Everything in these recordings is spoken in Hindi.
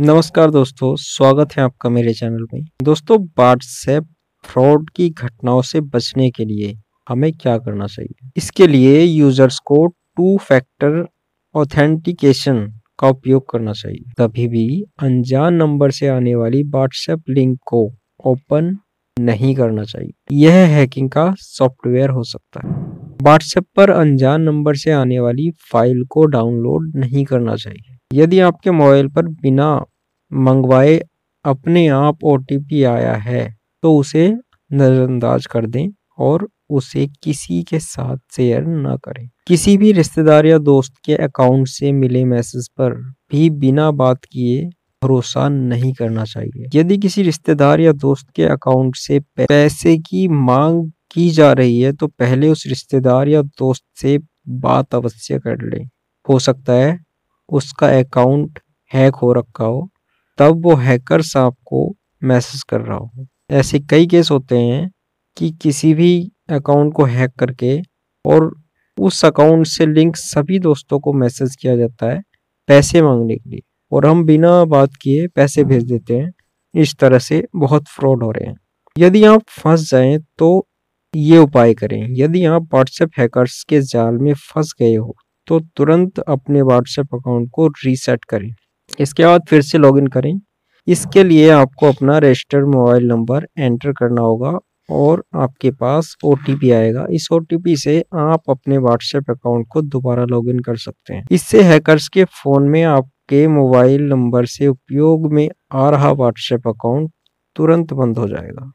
नमस्कार दोस्तों, स्वागत है आपका मेरे चैनल में। दोस्तों व्हाट्सएप फ्रॉड की घटनाओं से बचने के लिए हमें क्या करना चाहिए? इसके लिए यूज़र्स को टू फैक्टर ऑथेंटिकेशन का उपयोग करना चाहिए। कभी भी अनजान नंबर से आने वाली व्हाट्सएप लिंक को ओपन नहीं करना चाहिए। यह हैकिंग का सॉफ्टवेयर हो सकता है। व्हाट्सएप पर अनजान नंबर से आने वाली फ़ाइल को डाउनलोड नहीं करना चाहिए। यदि आपके मोबाइल पर बिना मंगवाए अपने आप ओटीपी आया है तो उसे नज़रअंदाज कर दें और उसे किसी के साथ शेयर न करें। किसी भी रिश्तेदार या दोस्त के अकाउंट से मिले मैसेज पर भी बिना बात किए भरोसा नहीं करना चाहिए। यदि किसी रिश्तेदार या दोस्त के अकाउंट से पैसे की मांग की जा रही है तो पहले उस रिश्तेदार या दोस्त से बात अवश्य कर लें। हो सकता है उसका अकाउंट हैक हो रखा हो, तब वो हैकर्स आपको मैसेज कर रहा हो। ऐसे कई केस होते हैं कि किसी भी अकाउंट को हैक करके और उस अकाउंट से लिंक सभी दोस्तों को मैसेज किया जाता है पैसे मांगने के लिए और हम बिना बात किए पैसे भेज देते हैं। इस तरह से बहुत फ्रॉड हो रहे हैं। यदि आप फंस जाएँ तो ये उपाय करें। यदि आप व्हाट्सएप हैकर्स के जाल में फंस गए हो तो तुरंत अपने व्हाट्सएप अकाउंट को रीसेट करें। इसके बाद फिर से लॉगिन करें। इसके लिए आपको अपना रजिस्टर्ड मोबाइल नंबर एंटर करना होगा और आपके पास ओटीपी आएगा। इस ओटीपी से आप अपने व्हाट्सएप अकाउंट को दोबारा लॉगिन कर सकते हैं। इससे हैकर्स के फ़ोन में आपके मोबाइल नंबर से उपयोग में आ रहा व्हाट्सएप अकाउंट तुरंत बंद हो जाएगा।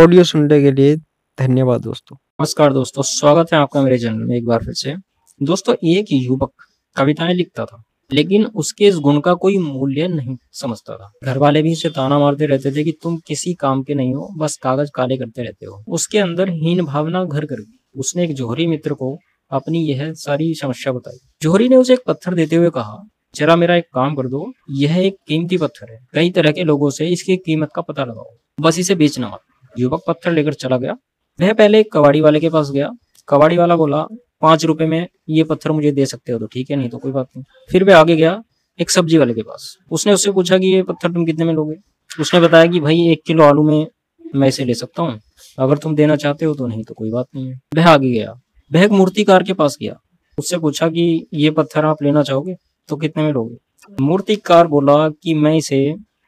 ऑडियो सुनने के लिए धन्यवाद दोस्तों। नमस्कार दोस्तों, स्वागत है आपका मेरे चैनल में एक बार फिर से। दोस्तों, एक युवक कविताएँ लिखता था, लेकिन उसके इस गुण का कोई मूल्य नहीं समझता था। घर वाले भी उसे ताना मारते रहते थे कि तुम किसी काम के नहीं हो, बस कागज़ काले करते रहते हो। उसके अंदर हीन भावना घर कर गई। उसने एक जोहरी मित्र को अपनी यह सारी समस्या बताई। जोहरी ने उसे एक पत्थर देते हुए कहा, जरा मेरा एक काम कर दो, यह एक कीमती पत्थर है। कई तरह के लोगों से इसकी कीमत का पता लगाओ। बस इसे बेचना मत। युवक पत्थर लेकर चला गया। वह पहले एक कबाड़ी वाले के पास गया। कबाड़ी वाला बोला पाँच रुपए में ये पत्थर मुझे दे सकते हो तो ठीक है, नहीं तो कोई बात नहीं। फिर वह आगे गया एक सब्ज़ी वाले के पास। उसने उससे पूछा कि ये पत्थर तुम कितने में लोगे? उसने बताया कि भाई एक किलो आलू में मैं इसे ले सकता हूँ। अगर तुम देना चाहते हो तो नहीं तो कोई बात नहीं। है वह आगे गया। वह एक मूर्तिकार के पास गया। उससे पूछा कि ये पत्थर आप लेना चाहोगे तो कितने में लोगे? मूर्तिकार बोला कि मैं इसे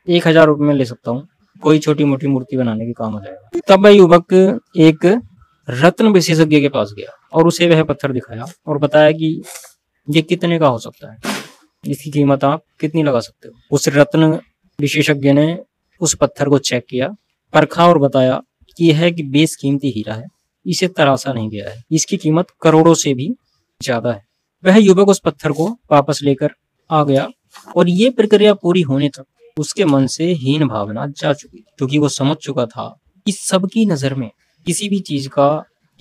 एक हज़ार रुपये में ले सकता हूँ। कोई छोटी मोटी मूर्ति बनाने के काम हो जाएगा। तब वह युवक एक रत्न विशेषज्ञ के पास गया। और उसे वह पत्थर दिखाया और बताया कि ये कितने का हो सकता है। इसकी कीमत आप कितनी लगा सकते हो? उस रत्न विशेषज्ञ ने उस पत्थर को चेक किया, परखा और बताया कि यह एक बेस कीमती हीरा है। इसे तराशा नहीं गया है। इसकी कीमत करोड़ों से भी ज़्यादा है। वह युवक उस पत्थर को वापस लेकर आ गया और ये प्रक्रिया पूरी होने तक उसके मन से हीन भावना जा चुकी, क्योंकि वो समझ चुका था कि सबकी नज़र में किसी भी चीज़ का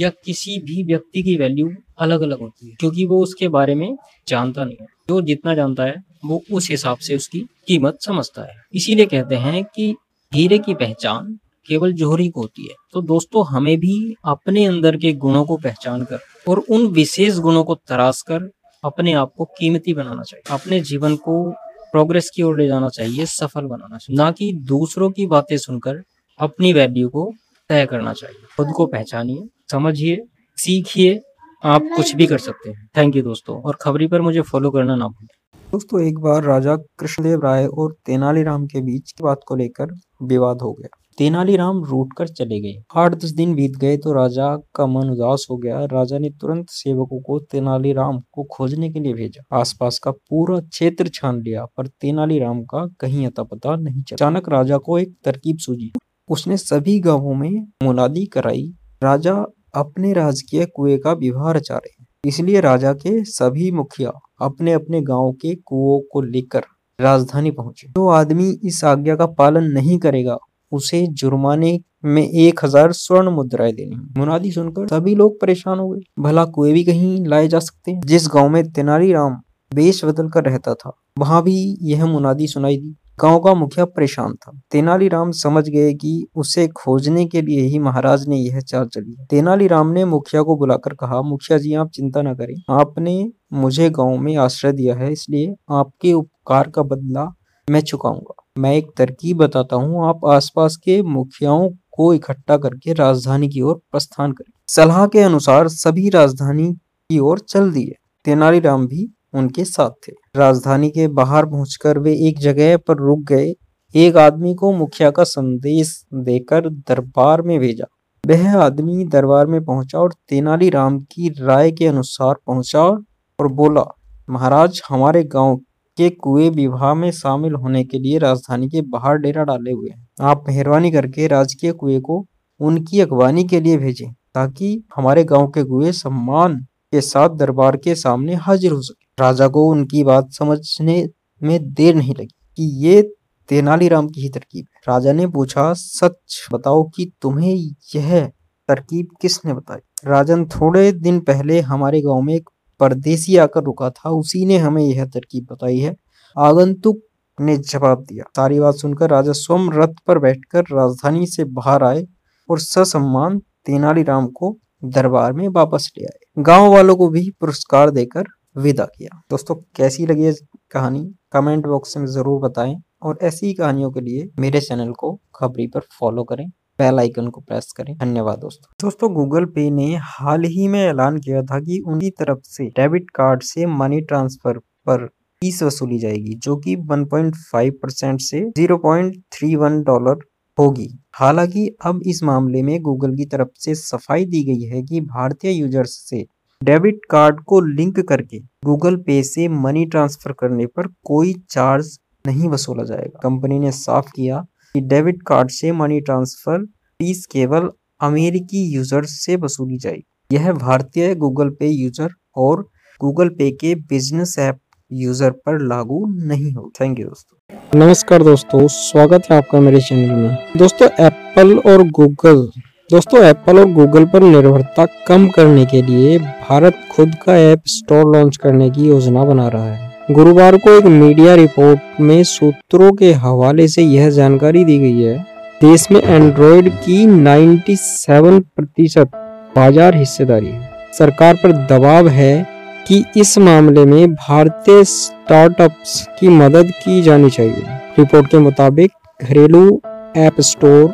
या किसी भी व्यक्ति की वैल्यू अलग अलग होती है, क्योंकि वो उसके बारे में जानता नहीं है। जो जितना जानता है, वो उस हिसाब से उसकी कीमत समझता है। इसीलिए कहते हैं कि हीरे की पहचान केवल जोहरी को होती है। तो दोस्तों, हमें भी अपने अंदर के गुणों को पहचान कर और उन विशेष गुणों को तराश कर अपने आप को कीमती बनाना चाहिए। अपने जीवन को प्रोग्रेस की ओर ले जाना चाहिए, सफल बनाना चाहिए। ना कि दूसरों की बातें सुनकर अपनी वैल्यू को तय करना चाहिए। खुद को पहचानिए समझिए, सीखिए, आप कुछ भी कर सकते हैं। थैंक यू दोस्तों। और खबरी पर मुझे फॉलो करना ना भूलें। दोस्तों, एक बार राजा कृष्णदेव राय और तेनालीराम के बीच की बात को लेकर विवाद हो गया। तेनालीराम रूट कर चले गए। आठ दस दिन बीत गए तो राजा का मन उदास हो गया। राजा ने तुरंत सेवकों को तेनालीराम को खोजने के लिए भेजा। आसपास का पूरा क्षेत्र छान लिया, पर तेनालीराम का कहीं अता पता नहीं चला। अचानक राजा को एक तरकीब सूझी। उसने सभी गाँवों में मुनादी कराई। राजा अपने राजकीय कुएँ का विवाह रचा रहे इसलिए राजा के सभी मुखिया अपने अपने गाँव के कुओं को लेकर राजधानी पहुँचे। जो आदमी इस आज्ञा का पालन नहीं करेगा, उसे जुर्माने में एक हज़ार स्वर्ण मुद्राएँ देनी मुनादी सुनकर सभी लोग परेशान हो गए। भला कुएँ भी कहीं लाए जा सकते हैं? जिस गाँव में तेनालीराम वेश बदल कर रहता था, वहाँ भी यह मुनादी सुनाई दी। गाँव का मुखिया परेशान था। तेनालीराम समझ गए कि उसे खोजने के लिए ही महाराज ने यह चाल चली तेनालीराम ने मुखिया को बुलाकर कहा, मुखिया जी, आप चिंता न करें। आपने मुझे गाँव में आश्रय दिया है, इसलिए आपके उपकार का बदला मैं चुकाऊँगा। मैं एक तरकीब बताता हूँ। आप आसपास के मुखियाओं को इकट्ठा करके राजधानी की ओर प्रस्थान करें। सलाह के अनुसार सभी राजधानी की ओर चल दिए। तेनालीराम भी उनके साथ थे। राजधानी के बाहर पहुंचकर वे एक जगह पर रुक गए। एक आदमी को मुखिया का संदेश देकर दरबार में भेजा। वह आदमी दरबार में पहुँचा और तेनालीराम की राय के अनुसार पहुँचा और बोला, महाराज, हमारे गाँव के कुएँ विवाह में शामिल होने के लिए राजधानी के बाहर डेरा डाले हुए हैं। आप मेहरबानी करके राजकीय कुएँ को उनकी अगवानी के लिए भेजें, ताकि हमारे गाँव के कुएँ सम्मान के साथ दरबार के सामने हाजिर हो सके। राजा को उनकी बात समझने में देर नहीं लगी कि ये तेनालीराम की ही तरकीब है। राजा ने पूछा, सच बताओ कि तुम्हें यह तरकीब किसने बताई? राजन थोड़े दिन पहले हमारे गाँव में एक परदेसी आकर रुका था। उसी ने हमें यह तरकीब बताई है। आगंतुक ने जवाब दिया। सारी बात सुनकर राजा स्वयं रथ पर बैठकर राजधानी से बाहर आए और ससम्मान तेनालीराम को दरबार में वापस ले आए। गाँव वालों को भी पुरस्कार देकर विदा किया। दोस्तों, कैसी लगी है कहानी? कमेंट बॉक्स में ज़रूर बताएँ और ऐसी ही कहानियों के लिए मेरे चैनल को खबरी पर फॉलो करें, बेल आइकन को प्रेस करें। धन्यवाद दोस्तों। दोस्तों, गूगल पे ने हाल ही में ऐलान किया था कि उनकी तरफ़ से डेबिट कार्ड से मनी ट्रांसफ़र पर फ़ीस वसूली जाएगी, जो कि 1.5 परसेंट से 0.31 डॉलर होगी। हालाँकि अब इस मामले में गूगल की तरफ़ से सफ़ाई दी गई है कि भारतीय यूज़र्स से डेबिट कार्ड को लिंक करके गूगल पे से मनी ट्रांसफ़र करने पर कोई चार्ज नहीं वसूला जाएगा। कंपनी ने साफ़ किया कि डेबिट कार्ड से मनी ट्रांसफ़र फ़ीस केवल अमेरिकी यूज़र से वसूली जाएगी। यह भारतीय गूगल पे यूज़र और गूगल पे के बिज़नेस ऐप यूज़र पर लागू नहीं हो थैंक यू दोस्तों। नमस्कार दोस्तों, स्वागत है आपका मेरे चैनल में। दोस्तों, एप्पल और गूगल दोस्तों एप्पल और गूगल पर निर्भरता कम करने के लिए भारत खुद का ऐप स्टोर लॉन्च करने की योजना बना रहा है। गुरुवार को एक मीडिया रिपोर्ट में सूत्रों के हवाले से यह जानकारी दी गई है, देश में एंड्रॉयड की 97 प्रतिशत बाज़ार हिस्सेदारी है। सरकार पर दबाव है कि इस मामले में भारतीय स्टार्टअप्स की मदद की जानी चाहिए। रिपोर्ट के मुताबिक घरेलू ऐप स्टोर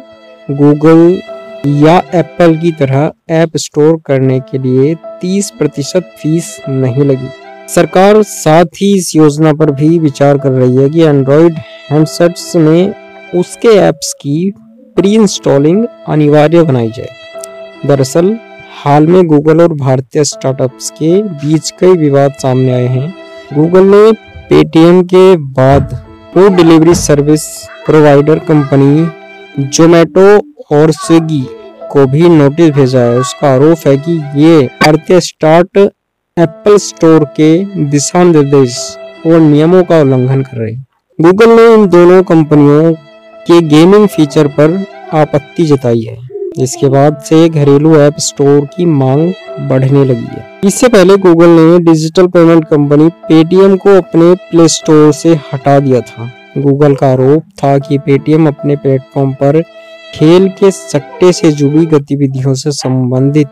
गूगल या एप्पल की तरह ऐप स्टोर करने के लिए 30 प्रतिशत फ़ीस नहीं लगी। सरकार साथ ही इस योजना पर भी विचार कर रही है कि एंड्रॉयड हैंडसेट्स में उसके ऐप्स की प्री इंस्टॉलिंग अनिवार्य बनाई जाए। दरअसल, हाल में गूगल और भारतीय स्टार्टअप्स के बीच कई विवाद सामने आए हैं। गूगल ने पेटीएम के बाद food delivery service provider company Zomato और स्विगी को भी नोटिस भेजा है। उसका आरोप है कि ये भारतीय स्टार्ट एप्पल स्टोर के दिशा निर्देश और नियमों का उल्लंघन कर रहे गूगल ने इन दोनों कंपनियों के गेमिंग फीचर पर आपत्ति जताई है। इसके बाद से घरेलू ऐप स्टोर की मांग बढ़ने लगी है। इससे पहले गूगल ने डिजिटल पेमेंट कंपनी पेटीएम को अपने प्ले स्टोर से हटा दिया था। गूगल का आरोप था कि पेटीएम अपने प्लेटफॉर्म पर खेल के सट्टे से जुड़ी गतिविधियों से संबंधित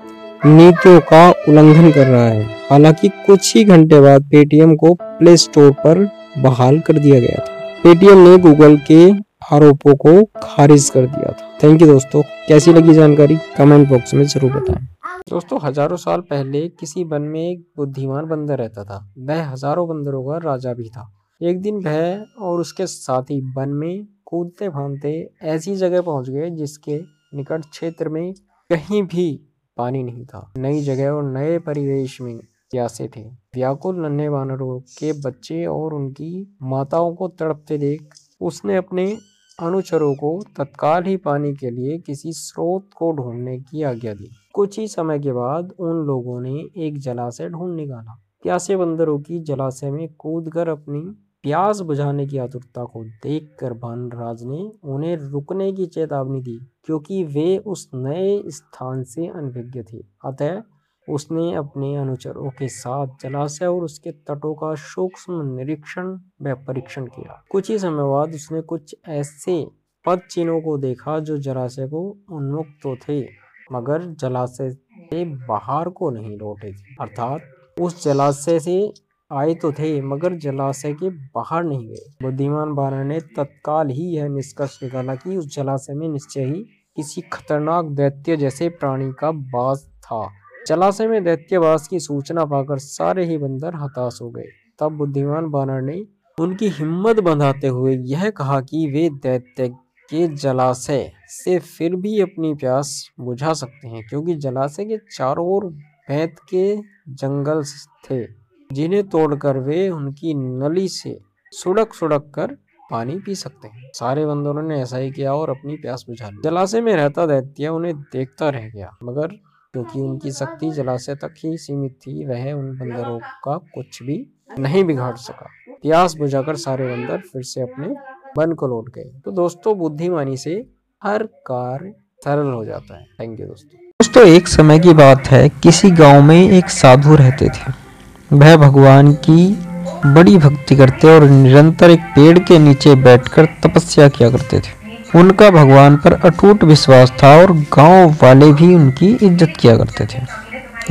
नीतियों का उल्लंघन कर रहा है। हालाँकि कुछ ही घंटे बाद पेटीएम को प्ले स्टोर पर बहाल कर दिया गया था। पेटीएम ने गूगल के आरोपों को खारिज कर दिया था। थैंक यू दोस्तों। कैसी लगी जानकारी? कमेंट बॉक्स में ज़रूर बताएँ। दोस्तों, हज़ारों साल पहले किसी वन में एक बुद्धिमान बंदर रहता था। वह हज़ारों बंदरों का राजा भी था। एक दिन वह और उसके साथी वन में कूदते फांदते ऐसी जगह पहुँच गए जिसके निकट क्षेत्र में कहीं भी पानी नहीं था। नई जगह और नए परिवेश में प्यासे थे। व्याकुल नन्हे वानरों के बच्चे और उनकी माताओं को तड़पते देख उसने अपने अनुचरों को तत्काल ही पानी के लिए किसी स्रोत को ढूँढने की आज्ञा दी। कुछ ही समय के बाद उन लोगों ने एक जलाशय ढूंढ निकाला। प्यासे बंदरों की जलाशय में कूदकर अपनी प्यास बुझाने की आतुरता को देखकर बानराज ने उन्हें रुकने की चेतावनी दी, क्योंकि वे उस नए स्थान से अनभिज्ञ थे। अतः उसने अपने अनुचरों के साथ जलाशय और उसके तटों का सूक्ष्म निरीक्षण व परीक्षण किया। कुछ ही समय बाद उसने कुछ ऐसे पद चिन्हों को देखा जो जलाशय को उन्मुक्त तो थे, मगर जलाशय से बाहर को नहीं लौटे थे। अर्थात उस जलाशय से आए तो थे, मगर जलाशय के बाहर नहीं गए। बुद्धिमान बानर ने तत्काल ही यह निष्कर्ष निकाला कि उस जलाशय में निश्चय ही किसी खतरनाक दैत्य जैसे प्राणी का वास था। जलाशय में दैत्यवास की सूचना पाकर सारे ही बंदर हताश हो गए। तब बुद्धिमान बानर ने उनकी हिम्मत बंधाते हुए यह कहा कि वे दैत्य के जलाशय से फिर भी अपनी प्यास बुझा सकते हैं, क्योंकि जलाशय के चारों ओर भैंत के जंगल थे। जिन्हें तोड़कर वे उनकी नली से सुड़क सुड़क कर पानी पी सकते हैं। सारे बंदरों ने ऐसा ही किया और अपनी प्यास बुझा ली। जलाशय में रहता दैत्य उन्हें देखता रह गया, मगर क्योंकि उनकी शक्ति जलाशय तक ही सीमित थी, वह उन बंदरों का कुछ भी नहीं बिगाड़ सका। प्यास बुझाकर सारे बंदर फिर से अपने वन को लौट गए। तो दोस्तों, बुद्धिमानी से हर कार्य सरल हो जाता है। थैंक यू दोस्तों। दोस्तों, एक समय की बात है, किसी गाँव में एक साधु रहते थे। वह भगवान की बड़ी भक्ति करते और निरंतर एक पेड़ के नीचे बैठकर तपस्या किया करते थे। उनका भगवान पर अटूट विश्वास था और गाँव वाले भी उनकी इज़्ज़त किया करते थे।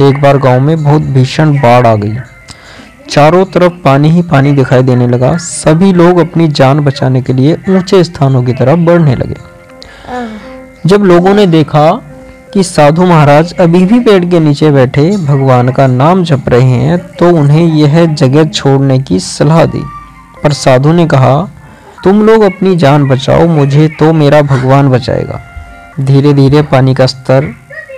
एक बार गाँव में बहुत भीषण बाढ़ आ गई। चारों तरफ़ पानी ही पानी दिखाई देने लगा। सभी लोग अपनी जान बचाने के लिए ऊँचे स्थानों की तरफ़ बढ़ने लगे। जब लोगों ने देखा कि साधु महाराज अभी भी पेड़ के नीचे बैठे, भगवान का नाम जप रहे हैं तो उन्हें यह जगह छोड़ने की सलाह दी। पर साधु ने कहा, तुम लोग अपनी जान बचाओ, मुझे तो मेरा भगवान बचाएगा। धीरे धीरे पानी का स्तर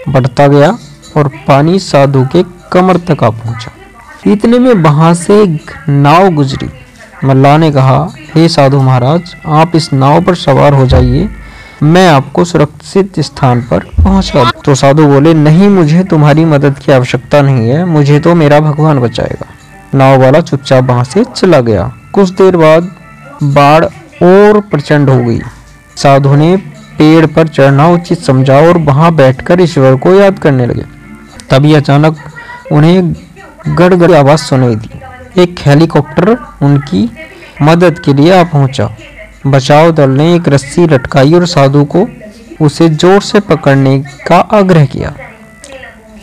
बढ़ता गया और पानी साधु के कमर तक आ पहुँचा। इतने में वहाँ से एक नाव गुजरी। मल्ला ने कहा, हे साधु महाराज, आप इस नाव पर सवार हो जाइए मैं आपको सुरक्षित स्थान पर पहुँचा तो साधु बोले, नहीं, मुझे तुम्हारी मदद की आवश्यकता नहीं है। मुझे तो मेरा भगवान बचाएगा। नाव वाला चुपचाप वहाँ से चला गया। कुछ देर बाद बाढ़ और प्रचंड हो गई। साधु ने पेड़ पर चढ़ना उचित समझा और वहाँ बैठकर ईश्वर को याद करने लगे। तभी अचानक उन्हें गड़गड़ आवाज़ सुनाई दी। एक हेलीकॉप्टर उनकी मदद के लिए आ पहुँचा। बचाव दल ने एक रस्सी लटकाई और साधु को उसे ज़ोर से पकड़ने का आग्रह किया।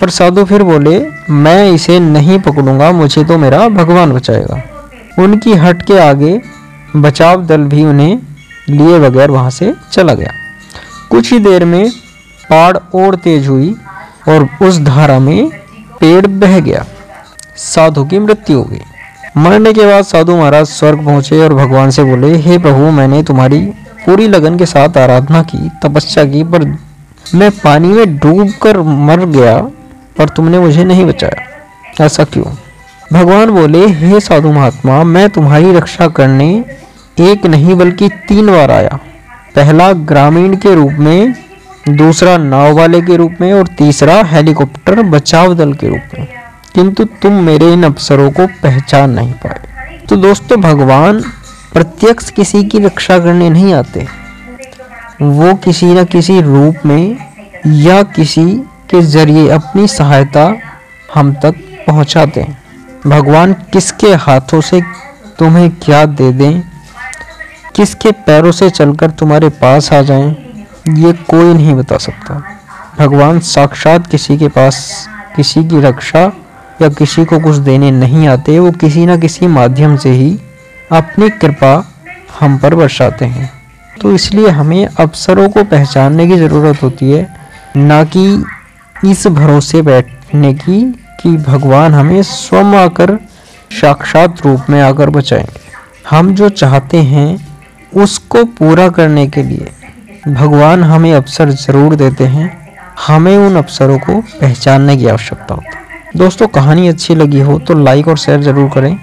पर साधु फिर बोले, मैं इसे नहीं पकड़ूँगा, मुझे तो मेरा भगवान बचाएगा। उनकी हट के आगे बचाव दल भी उन्हें लिए बगैर वहाँ से चला गया। कुछ ही देर में पाड़ और तेज हुई और उस धारा में पेड़ बह गया। साधु की मृत्यु हो गई। मरने के बाद साधु महाराज स्वर्ग पहुँचे और भगवान से बोले, हे प्रभु, मैंने तुम्हारी पूरी लगन के साथ आराधना की, तपस्या की, पर मैं पानी में डूब कर मर गया पर तुमने मुझे नहीं बचाया। ऐसा क्यों? भगवान बोले, हे साधु महात्मा, मैं तुम्हारी रक्षा करने एक नहीं बल्कि तीन बार आया। पहला ग्रामीण के रूप में, दूसरा नाव वाले के रूप में और तीसरा हेलीकॉप्टर बचाव दल के रूप में। किंतु तुम मेरे इन अवसरों को पहचान नहीं पाए। तो दोस्तों, भगवान प्रत्यक्ष किसी की रक्षा करने नहीं आते। वो किसी न किसी रूप में या किसी के ज़रिए अपनी सहायता हम तक पहुंचाते हैं। भगवान किसके हाथों से तुम्हें क्या दे दें, किसके पैरों से चलकर तुम्हारे पास आ जाएँ, ये कोई नहीं बता सकता। भगवान साक्षात किसी के पास, किसी की रक्षा या किसी को कुछ देने नहीं आते, वो किसी न किसी माध्यम से ही अपनी कृपा हम पर बरसाते हैं। तो इसलिए हमें अवसरों को पहचानने की ज़रूरत होती है, ना कि इस भरोसे बैठने की कि भगवान हमें स्वयं आकर साक्षात रूप में आकर बचाएँगे। हम जो चाहते हैं, उसको पूरा करने के लिए भगवान हमें अवसर ज़रूर देते हैं। हमें उन अवसरों को पहचानने की आवश्यकता होती है। दोस्तों कहानी अच्छी लगी हो तो लाइक और शेयर ज़रूर करें।